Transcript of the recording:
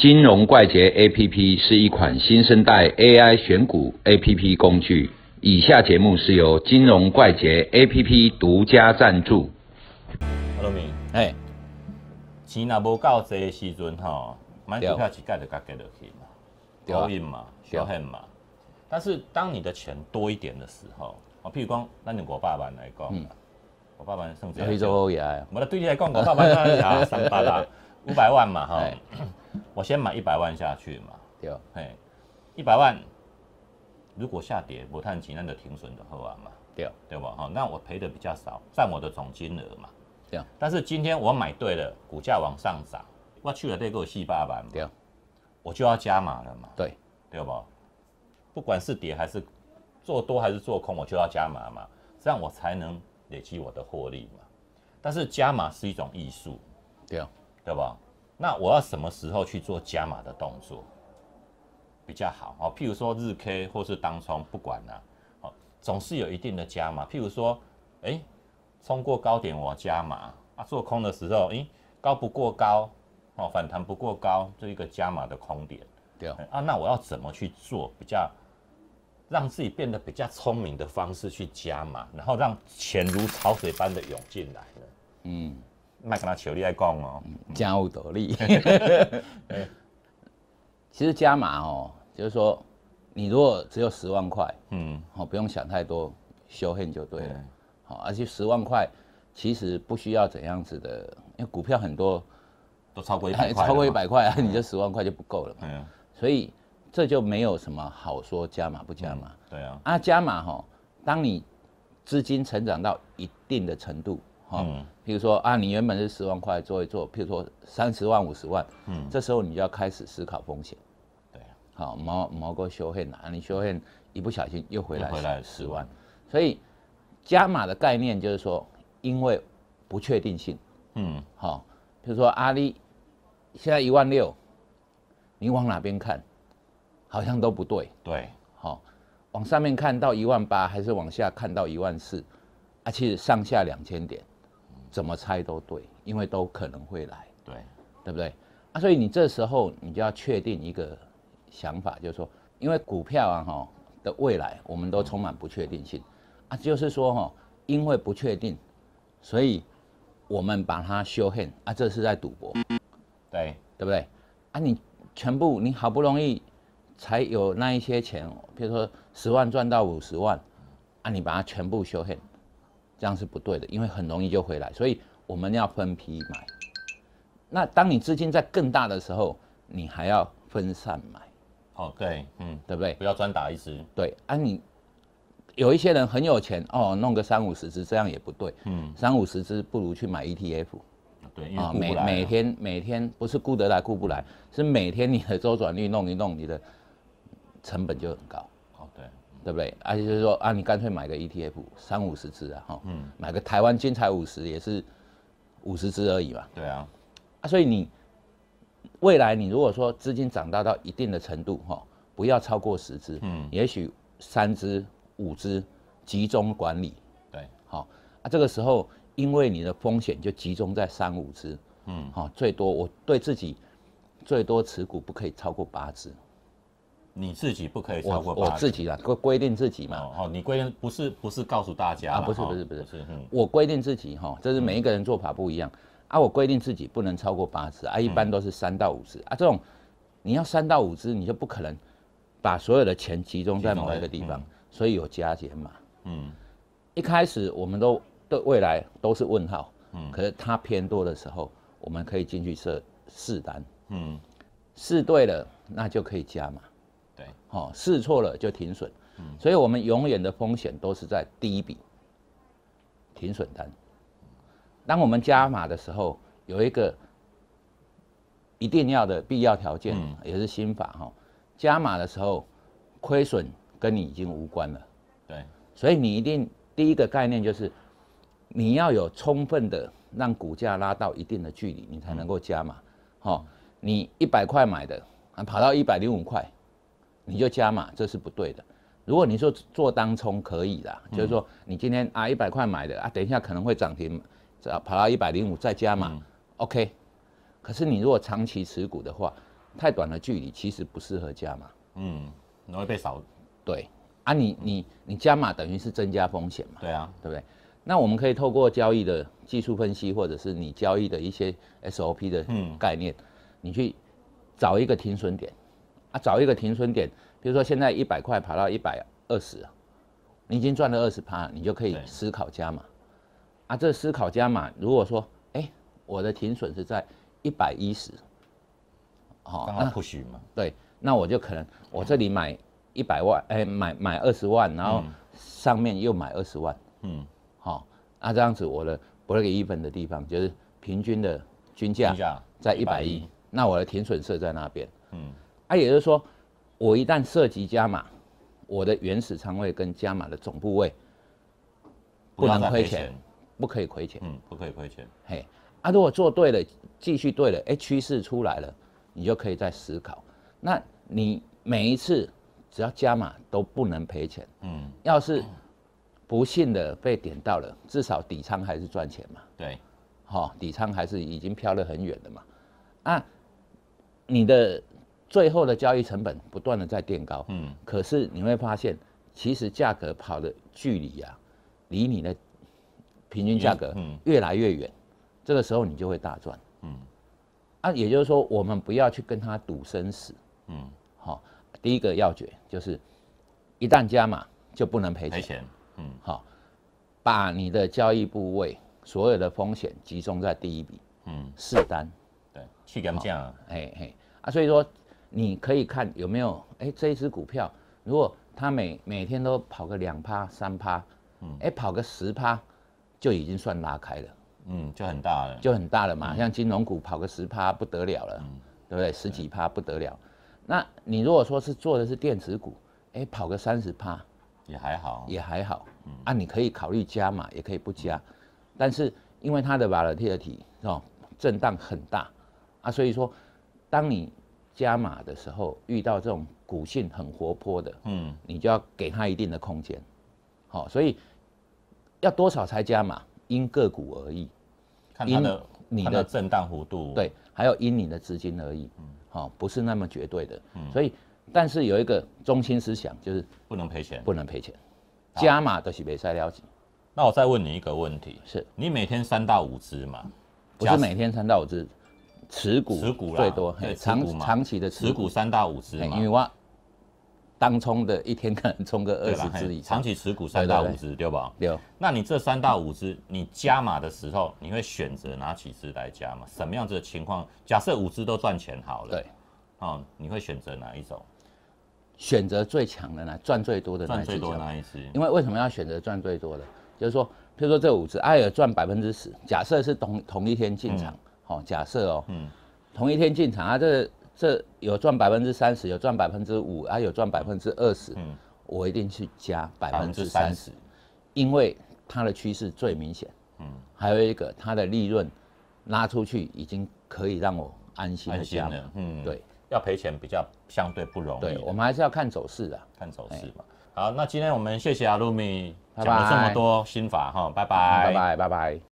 金融怪杰 APP 是一款新生代 AI 选股 APP 工具。以下节目是由金融怪杰 APP 独家赞助。阿罗明，哎，钱若无够多的时阵吼，买股票一盖就甲跌落去嘛，对啊。高印嘛，小很嘛。但是当你的钱多一点的时候，哦，譬如讲，咱用五百万来讲嗯。啦，五百万剩这可以做好呀，我对你来讲，五百万当然啊，三百啦，五百万嘛哈哎，我先买一百万下去嘛，对，嘿，一百万，如果下跌不探钱，那就停损就好啊嘛，对，对吧？哈，那我赔的比较少，占我的总金额嘛。对，但是今天我买对了，股价往上涨，我去了这个四八万嘛，对，我就要加码了嘛，对，对吧？不管是跌还是做多还是做空，我就要加码嘛，这样我才能累积我的获利嘛。但是加码是一种艺术，对，对吧？那我要什么时候去做加码的动作比较好？哦，譬如说日 K 或是当冲，不管啦、哦，总是有一定的加码。譬如说，哎，冲过高点我加码啊，做空的时候，哎，高不过高，哦，反弹不过高，这一个加码的空点。对，哎啊，那我要怎么去做比较让自己变得比较聪明的方式去加码，然后让钱如潮水般的涌进来呢？嗯，麦跟他求你来讲哦，加有斗力。其实加码哦，就是说，你如果只有十万块，嗯，哦，不用想太多，修恨就对对了。好，而且十万块其实不需要怎样子的，因为股票很多，都超过一百块，超过一百，块啊，你这十万块就不够了嘛。嗯，所以这就没有什么好说加码不加码。对啊，啊，加码哈，当你资金成长到一定的程度，哈、嗯譬如说啊，你原本是十万块做一做，譬如说三十万、五十万，嗯。这时候你就要开始思考风险。对啊，好，毛毛哥修恨啊，你修恨一不小心又回来又回来十10万万，所以加码的概念就是说，因为不确定性，嗯，好、比如说阿里现在一万六，你往哪边看，好像都不对。对，好、往上面看到一万八，还是往下看到一万四，啊，其实上下两千点，怎么猜都对，因为都可能会来，对，对不对？啊，所以你这时候你就要确定一个想法，就是说，因为股票啊哈的未来，我们都充满不确定性，啊，就是说哈，因为不确定，所以我们把它修恨啊，这是在赌博，对，对不对？啊，你全部你好不容易才有那一些钱，比如说十万赚到五十万，啊，你把它全部修 h 这样是不对的，因为很容易就回来，所以我们要分批买。那当你资金在更大的时候，你还要分散买，哦，对，嗯，对不对？不要专打一只，对啊你，有一些人很有钱哦，弄个三五十只，这样也不对。嗯，三五十只不如去买 ETF。对，因为每每天每天不是顾得来顾不来，是每天你的周转率弄一弄，你的成本就很高，哦，对，对不对？而且就是说啊，你干脆买个 ETF，三五十只啊，哈，嗯，买个台湾金彩五十也是五十只而已嘛，对啊，啊，所以你未来你如果说资金长大到一定的程度，哈，不要超过十只，嗯。也许三只、五只集中管理，对，好啊，这个时候因为你的风险就集中在三五只，嗯，好、最多我对自己最多持股不可以超过八只，你自己不可以超过八我自己啦，规规定自己嘛，哦，哦，你规定不是不是告诉大家啊不是不是不是我规定自己哈、这是每一个人做法不一样、啊，我规定自己不能超过八只啊，一般都是三到五只、啊，这种你要三到五只，你就不可能把所有的钱集中在某一个地方，嗯。所以有加减嘛。嗯，一开始我们都对未来都是问号，嗯。可是它偏多的时候，我们可以进去设试单，嗯，试对了那就可以加码，对，哦，试错了就停损，嗯所以我们永远的风险都是在第一笔停损单。当我们加码的时候，有一个一定要的必要条件，嗯也是心法哈、加码的时候，亏损跟你已经无关了。对，所以你一定第一个概念就是，你要有充分的让股价拉到一定的距离，你才能够加码。好、你一百块买的，啊跑到一百零五块，你就加码，这是不对的。如果你说做当冲可以啦，就是说你今天啊一百块买的啊，等一下可能会涨停，跑到一百零五再加码、嗯 o k 可是你如果长期持股的话，太短的距离其实不适合加码。嗯，容易被扫。对啊你，你你加码等于是增加风险嘛，对啊，对不对？那我们可以透过交易的技术分析，或者是你交易的一些 SOP 的嗯概念，你去找一个停损点啊，找一个停损点，比如说现在一百块跑到一百二十，你已经赚了二十趴，你就可以思考加码。啊。这思考加码，如果说哎，我的停损是在一百一十，好刚好 push 嘛。对，那我就可能我这里买一百万，哎，买买二十万，然后上面又买二十万，嗯，好、那这样子我的 break even 的地方就是平均的均价在一百一，那我的停损设在那边，嗯，啊，也就是说，我一旦涉及加码，我的原始仓位跟加码的总部位不能亏钱。不可以亏钱，嗯，不可以亏钱。嘿，啊，如果做对了，继续对了，哎，趋势出来了，你就可以再思考。那你每一次只要加码都不能赔钱，嗯，要是不幸的被点到了，至少底仓还是赚钱嘛，对，哈、底仓还是已经飘得很远的嘛。啊，你的最后的交易成本不断的在垫高，嗯，可是你会发现，其实价格跑的距离啊，离你的平均价格嗯越来越远，这个时候你就会大赚。嗯，啊，也就是说，我们不要去跟他赌生死。嗯，好、第一个要诀就是，一旦加码就不能赔钱。赔钱。嗯，好、把你的交易部位所有的风险集中在第一笔，嗯，试单。对，去跟这样，嘿嘿啊，所以说你可以看有没有哎、这一只股票，如果它每每天都跑个两趴三趴，嗯，哎、跑个十趴就已经算拉开了，嗯，就很大了。就很大了嘛。像金融股跑个十趴不得了了，嗯对不对？十几趴不得了。那你如果说是做的是电子股，哎、跑个三十趴也还好。也还好，嗯啊，你可以考虑加嘛，也可以不加，但是因为它的 volatility 哦震荡很大啊，所以说当你加码的时候，遇到这种股性很活泼的，嗯，你就要给它一定的空间，好、所以要多少才加码，因个股而异，因看它的你的震荡幅度。，对，还有因你的资金而异，好、不是那么绝对的，嗯。所以但是有一个中心思想就是不能赔钱。不能赔钱，加码都是没塞了解，那我再问你一个问题：是。你每天三到五只嘛？不是每天三到五只，持股持股啦最多，长长期的持股三到五只嘛？因为我当冲的一天可能冲个二？十只以上嘿长，期持股三到五只，对吧？有那你这三到五只，你加码的时候，你会选择哪几只来加嘛？什么样子的情况？假设五只都赚钱好了，对，哦，你会选择哪一种？选择最强的呢，赚最多的那赚最多一只脚那一只？因为为什么要选择赚最多的？就是说，譬如说这五只，艾尔赚百分之十，假设是同同一天进场，好、假设哦，嗯同一天进场啊，这这有赚百分之三十，有赚百分之五，啊有赚百分之二十，嗯，我一定去加百分之之三十，，因为它的趋势最明显。嗯，还有一个它的利润拉出去已经可以让我安心的加码。安心了，嗯，对，要赔钱比较相对不容易。对，我们还是要看走势的。看走势嘛。好，那今天我们谢谢阿露米拜拜讲了这么多心法哈，拜拜拜拜拜。